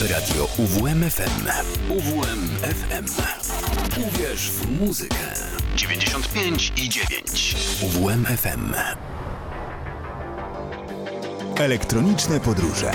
Radio UWMFM. UWMFM. Uwierz w muzykę. 95 i 9. UWMFM. Elektroniczne podróże.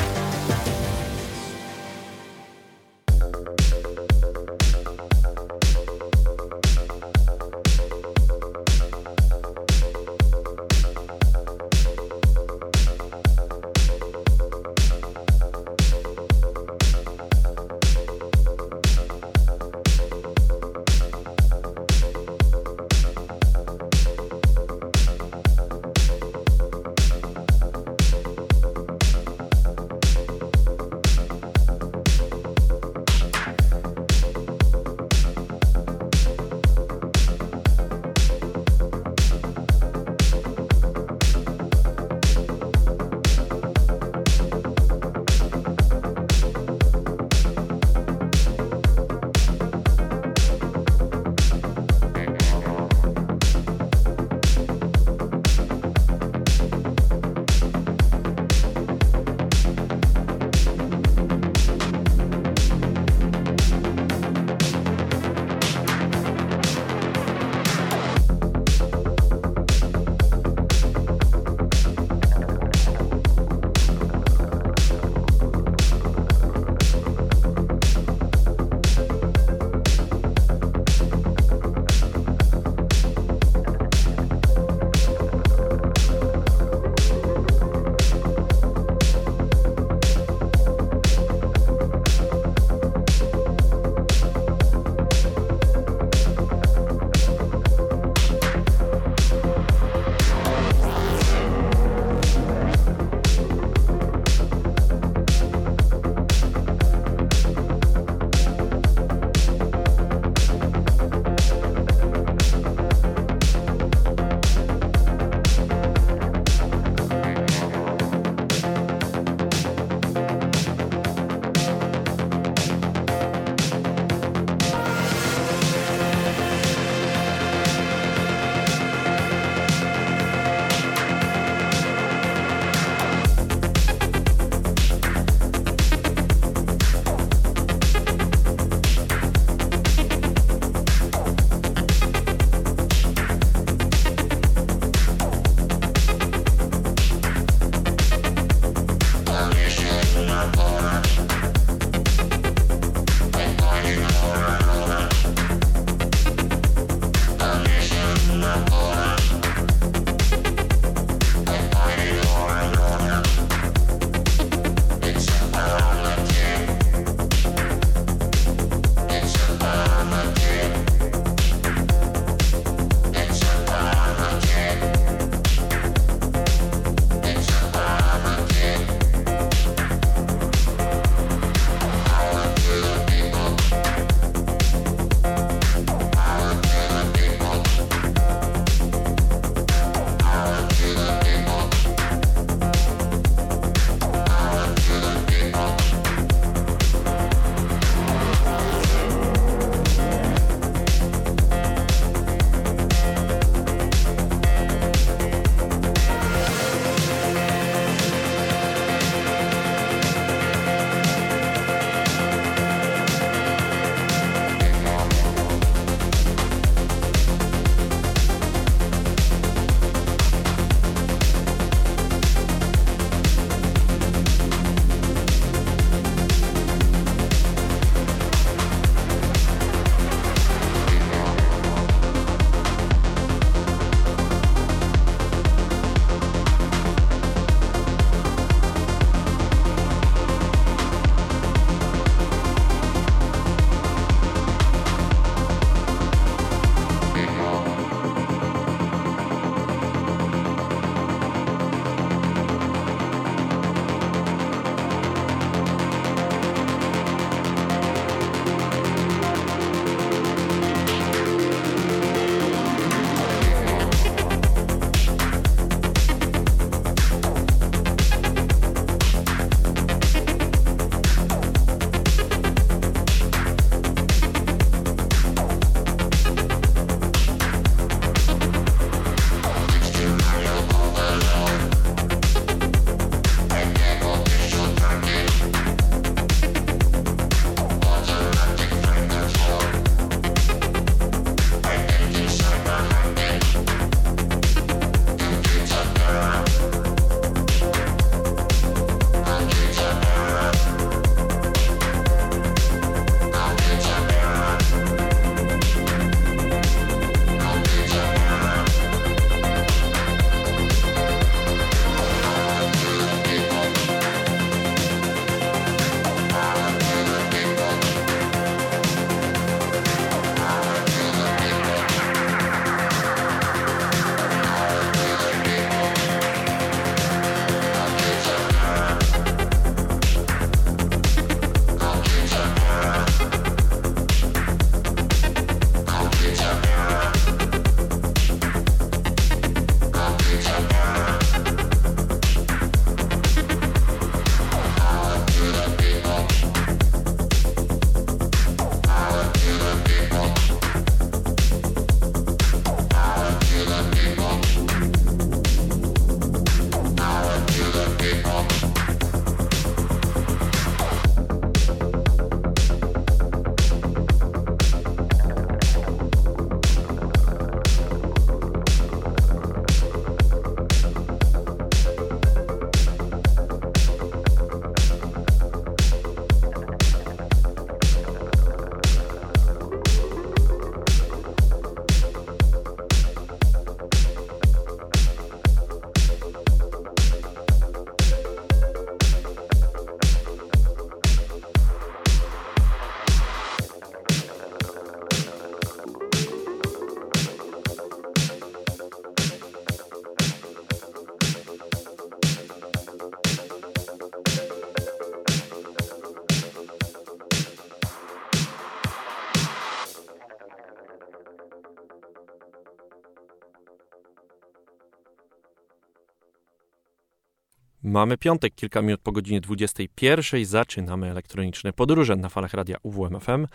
Mamy piątek, kilka minut po godzinie 21. Zaczynamy elektroniczne podróże na falach radia UWMFM.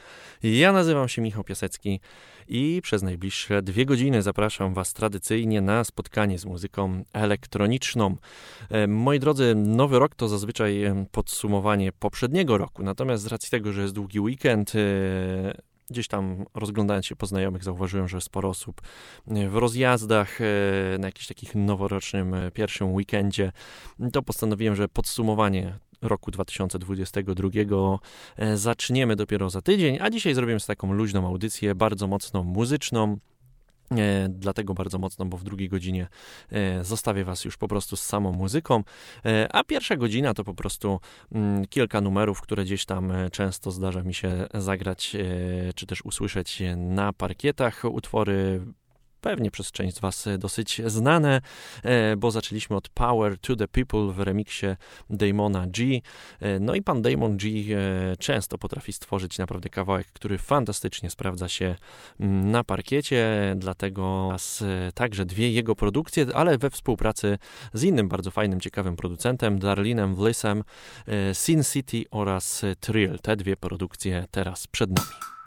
Ja nazywam się Michał Piasecki i przez najbliższe dwie godziny zapraszam Was tradycyjnie na spotkanie z muzyką elektroniczną. E, moi drodzy, nowy rok to zazwyczaj e, podsumowanie poprzedniego roku, natomiast z racji tego, że jest długi weekend, e, Gdzieś tam rozglądając się po znajomych, zauważyłem, że sporo osób w rozjazdach, na jakimś takich noworocznym pierwszym weekendzie. To postanowiłem, że podsumowanie roku 2022 zaczniemy dopiero za tydzień, a dzisiaj zrobimy sobie taką luźną audycję, bardzo mocno muzyczną. E, dlatego bardzo mocno, bo w drugiej godzinie e, zostawię Was już po prostu z samą muzyką, e, a pierwsza godzina to po prostu mm, kilka numerów, które gdzieś tam często zdarza mi się zagrać czy też usłyszeć na parkietach. Utwory pewnie przez część z Was dosyć znane, e, bo zaczęliśmy od Power to the People w remiksie Damona G. E, no i pan Damon G e, często potrafi stworzyć naprawdę kawałek, który fantastycznie sprawdza się mm, na parkiecie, dlatego także dwie jego produkcje, ale we współpracy z innym bardzo fajnym, ciekawym producentem, Darlinem Vlissem, Sin City oraz Trill. Te dwie produkcje teraz przed nami.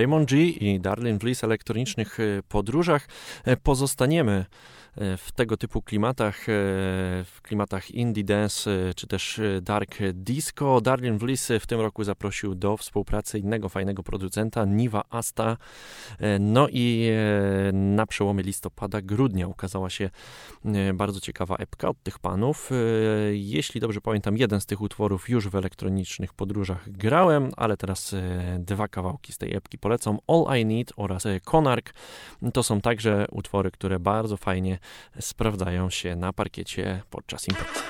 Damon G i Darlin Bliss elektronicznych podróżach. Pozostaniemy E, w tego typu klimatach, e, w klimatach indie dance e, czy też dark disco. Darlin Bliss w tym roku zaprosił do współpracy innego fajnego producenta, Niva Asta. No i na przełomie listopada, grudnia ukazała się bardzo ciekawa epka od tych panów. Jeśli dobrze pamiętam, jeden z tych utworów już w elektronicznych podróżach grałem, ale teraz dwa kawałki z tej epki polecam. All I Need oraz Konark. To są także utwory, które bardzo fajnie sprawdzają się na parkiecie podczas imprezy.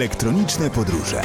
Elektroniczne podróże.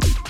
Thank you.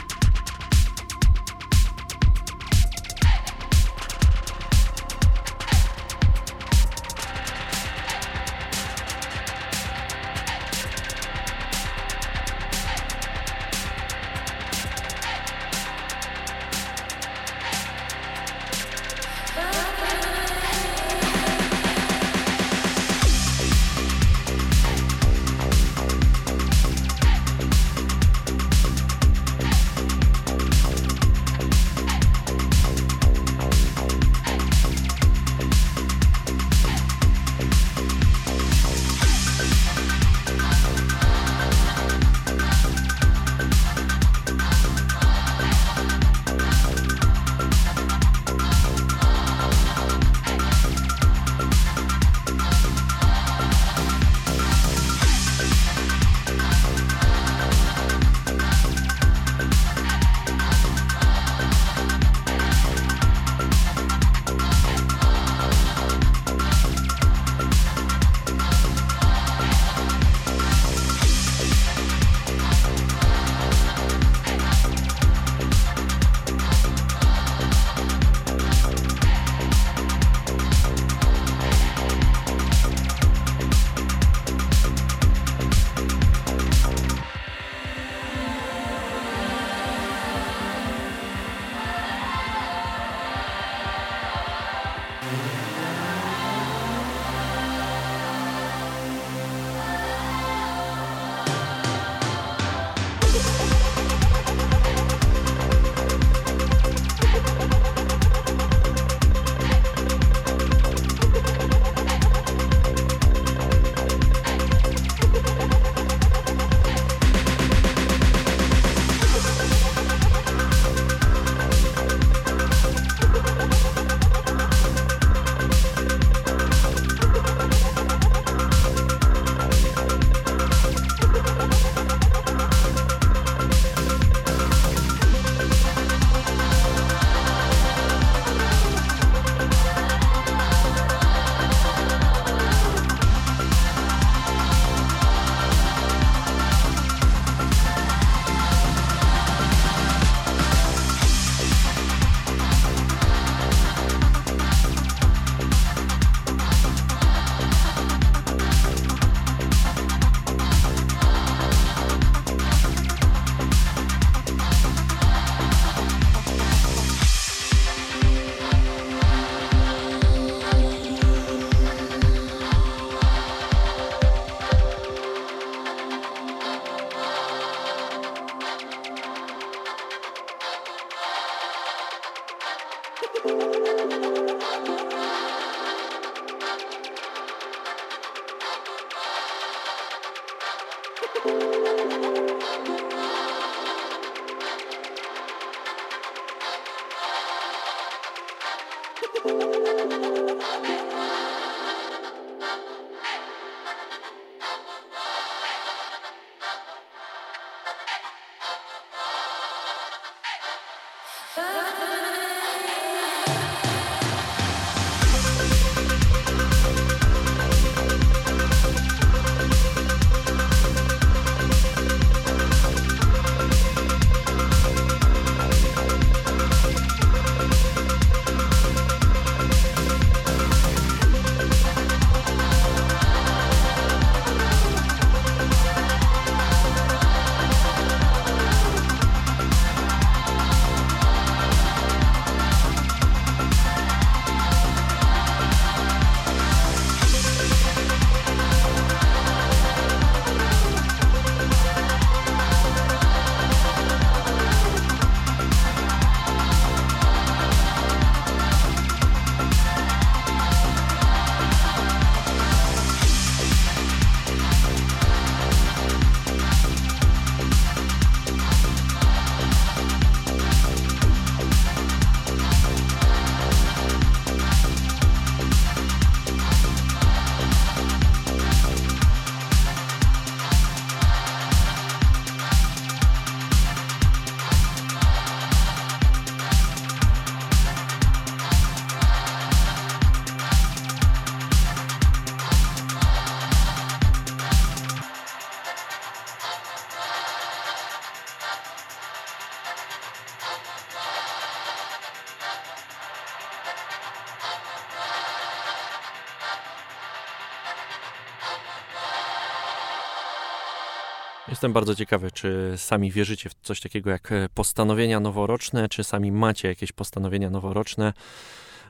Jestem bardzo ciekawy, czy sami wierzycie w coś takiego jak postanowienia noworoczne, czy sami macie jakieś postanowienia noworoczne.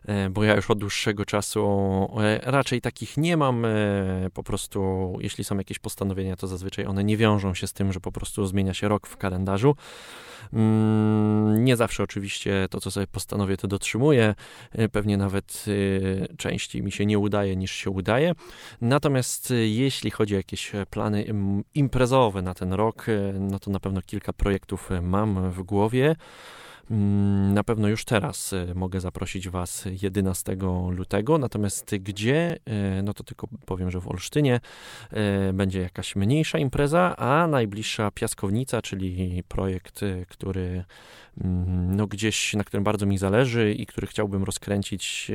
E, bo ja już od dłuższego czasu e, raczej takich nie mam. E, po prostu, jeśli są jakieś postanowienia, to zazwyczaj one nie wiążą się z tym, że po prostu zmienia się rok w kalendarzu. Mm, nie zawsze oczywiście to, co sobie postanowię, to dotrzymuję. Pewnie nawet częściej mi się nie udaje niż się udaje. Natomiast jeśli chodzi o jakieś plany imprezowe na ten rok, no to na pewno kilka projektów mam w głowie. Mm, na pewno już teraz e, mogę zaprosić Was 11 lutego, natomiast gdzie, e, no to tylko powiem, że w Olsztynie e, będzie jakaś mniejsza impreza, a najbliższa piaskownica, czyli projekt, który no gdzieś, na którym bardzo mi zależy i który chciałbym rozkręcić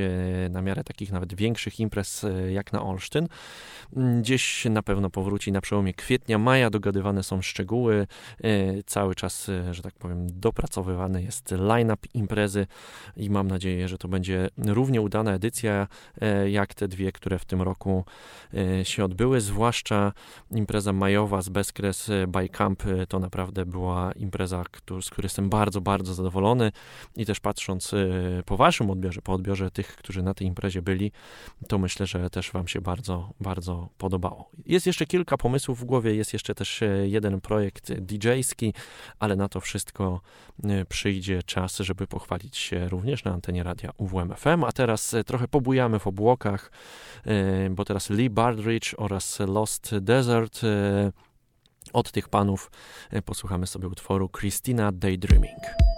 na miarę takich nawet większych imprez jak na Olsztyn. Mm, gdzieś na pewno powróci na przełomie kwietnia, maja, dogadywane są szczegóły, cały czas, że tak powiem, dopracowywany jest line-up imprezy i mam nadzieję, że to będzie równie udana edycja e, jak te dwie, które w tym roku e, się odbyły, zwłaszcza impreza majowa z Bezkres e, by Camp to naprawdę była impreza, z której jestem bardzo, bardzo zadowolony i też patrząc po waszym odbiorze, po odbiorze tych, którzy na tej imprezie byli, to myślę, że też wam się bardzo, bardzo podobało. Jest jeszcze kilka pomysłów w głowie, jest jeszcze też jeden projekt DJ-ski, ale na to wszystko przyjdzie będzie czas, żeby pochwalić się również na antenie radia UWMFM. A teraz trochę pobujamy w obłokach, bo teraz Lee Bardridge oraz Lost Desert. E, od tych panów posłuchamy sobie utworu Christina Daydreaming.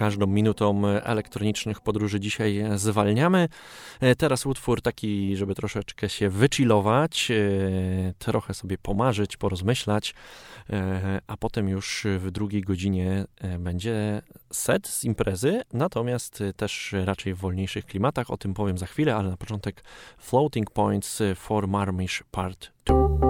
Każdą minutą elektronicznych podróży dzisiaj zwalniamy. E, teraz utwór taki, żeby troszeczkę się wychillować, e, trochę sobie pomarzyć, porozmyślać, e, a potem już w drugiej godzinie będzie set z imprezy, natomiast też raczej w wolniejszych klimatach. O tym powiem za chwilę, ale na początek Floating Points for Marmish Part 2.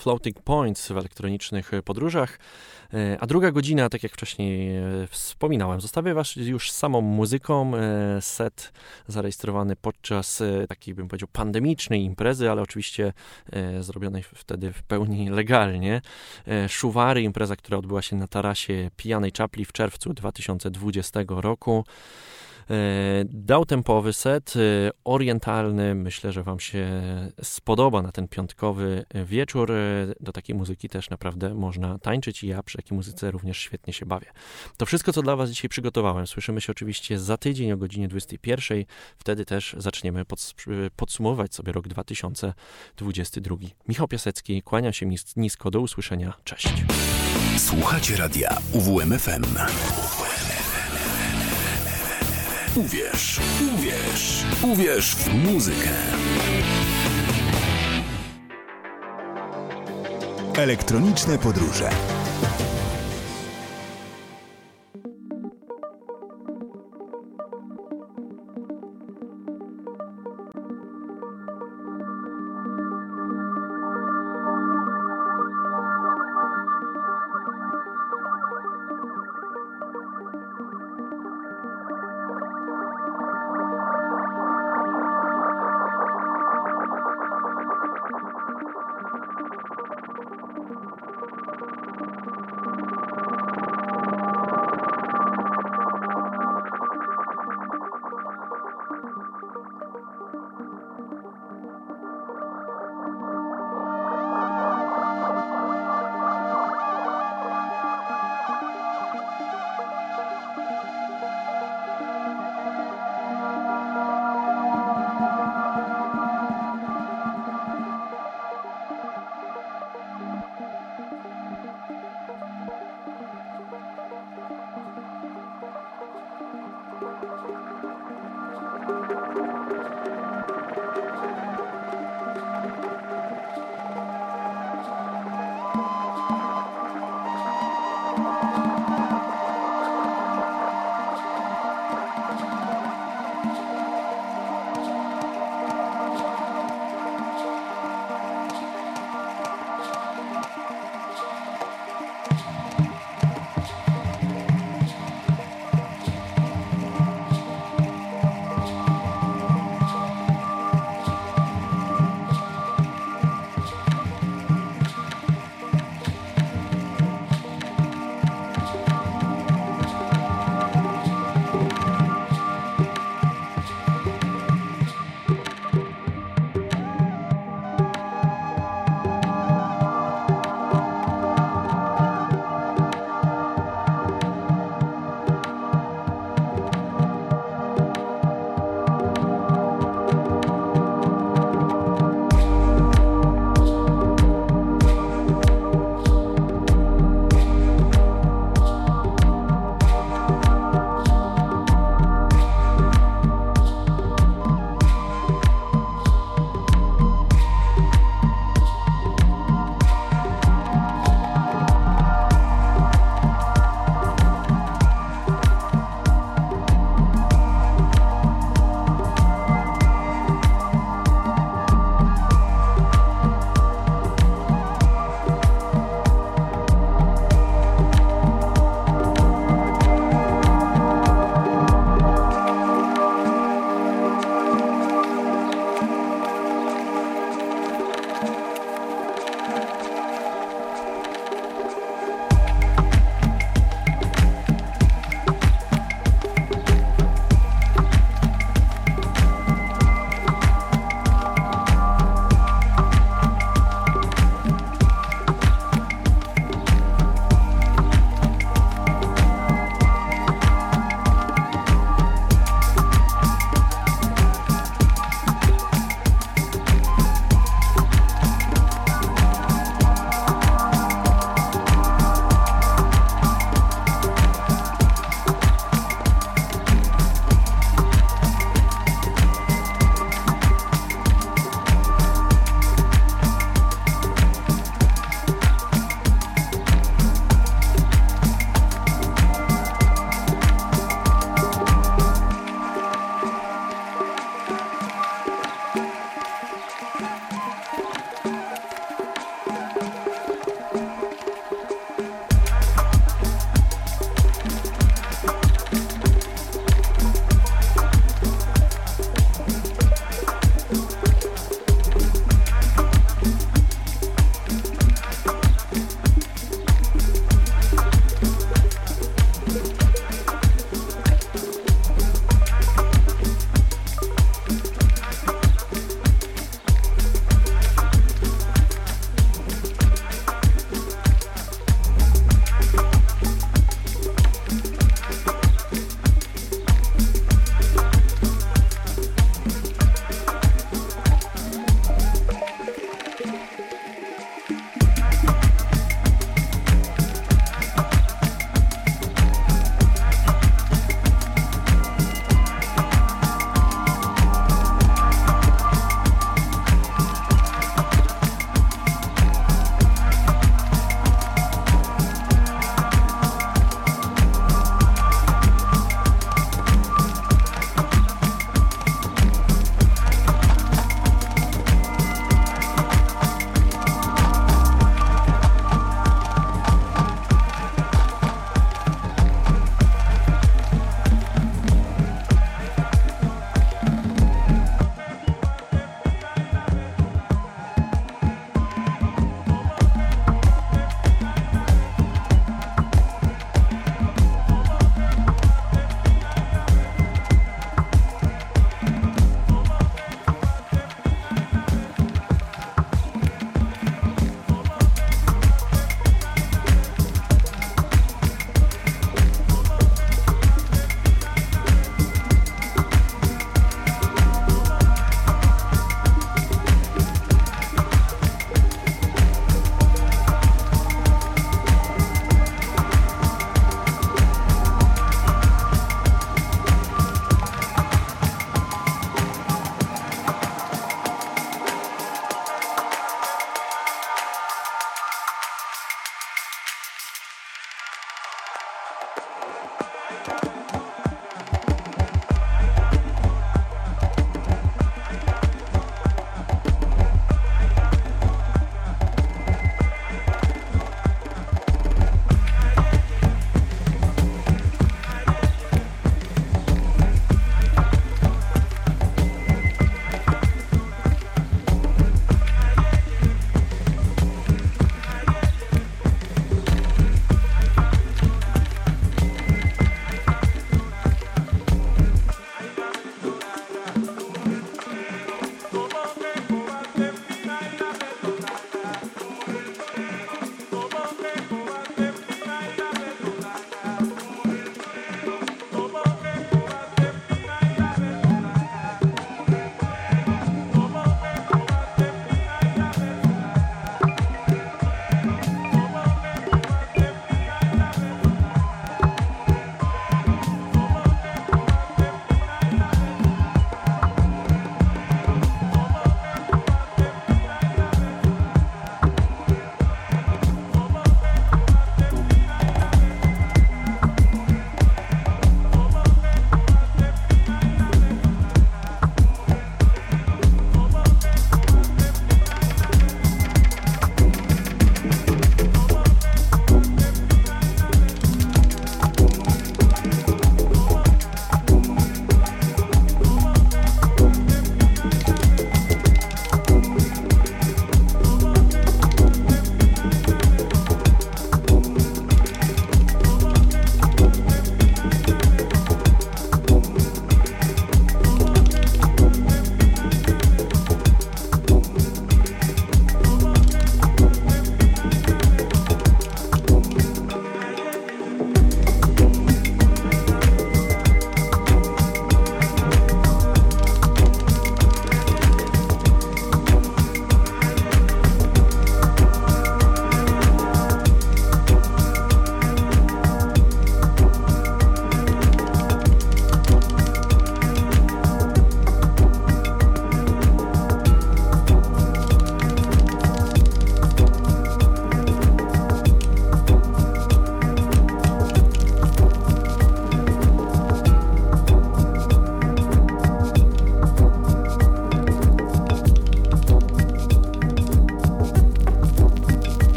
Floating Points w elektronicznych podróżach. E, a druga godzina, tak jak wcześniej e, wspominałem, zostawię Was już samą muzyką. E, set zarejestrowany podczas takiej, bym powiedział, pandemicznej imprezy, ale oczywiście zrobionej wtedy w pełni legalnie. Szuwary, impreza, która odbyła się na tarasie Pijanej Czapli w czerwcu 2020 roku. E, dał tempowy set, e, orientalny. Myślę, że Wam się spodoba na ten piątkowy wieczór. E, do takiej muzyki też naprawdę można tańczyć i ja przy takiej muzyce również świetnie się bawię. To wszystko, co dla Was dzisiaj przygotowałem. Słyszymy się oczywiście za tydzień o godzinie 21. Wtedy też zaczniemy podsumować sobie rok 2022. Michał Piasecki, kłania się nisko. Do usłyszenia. Cześć. Słuchacie radia UWMFM. Uwierz, uwierz, uwierz w muzykę. Elektroniczne podróże.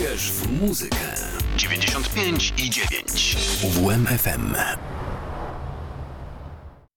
Uwierz w muzykę. 95 i 9. UWMFM.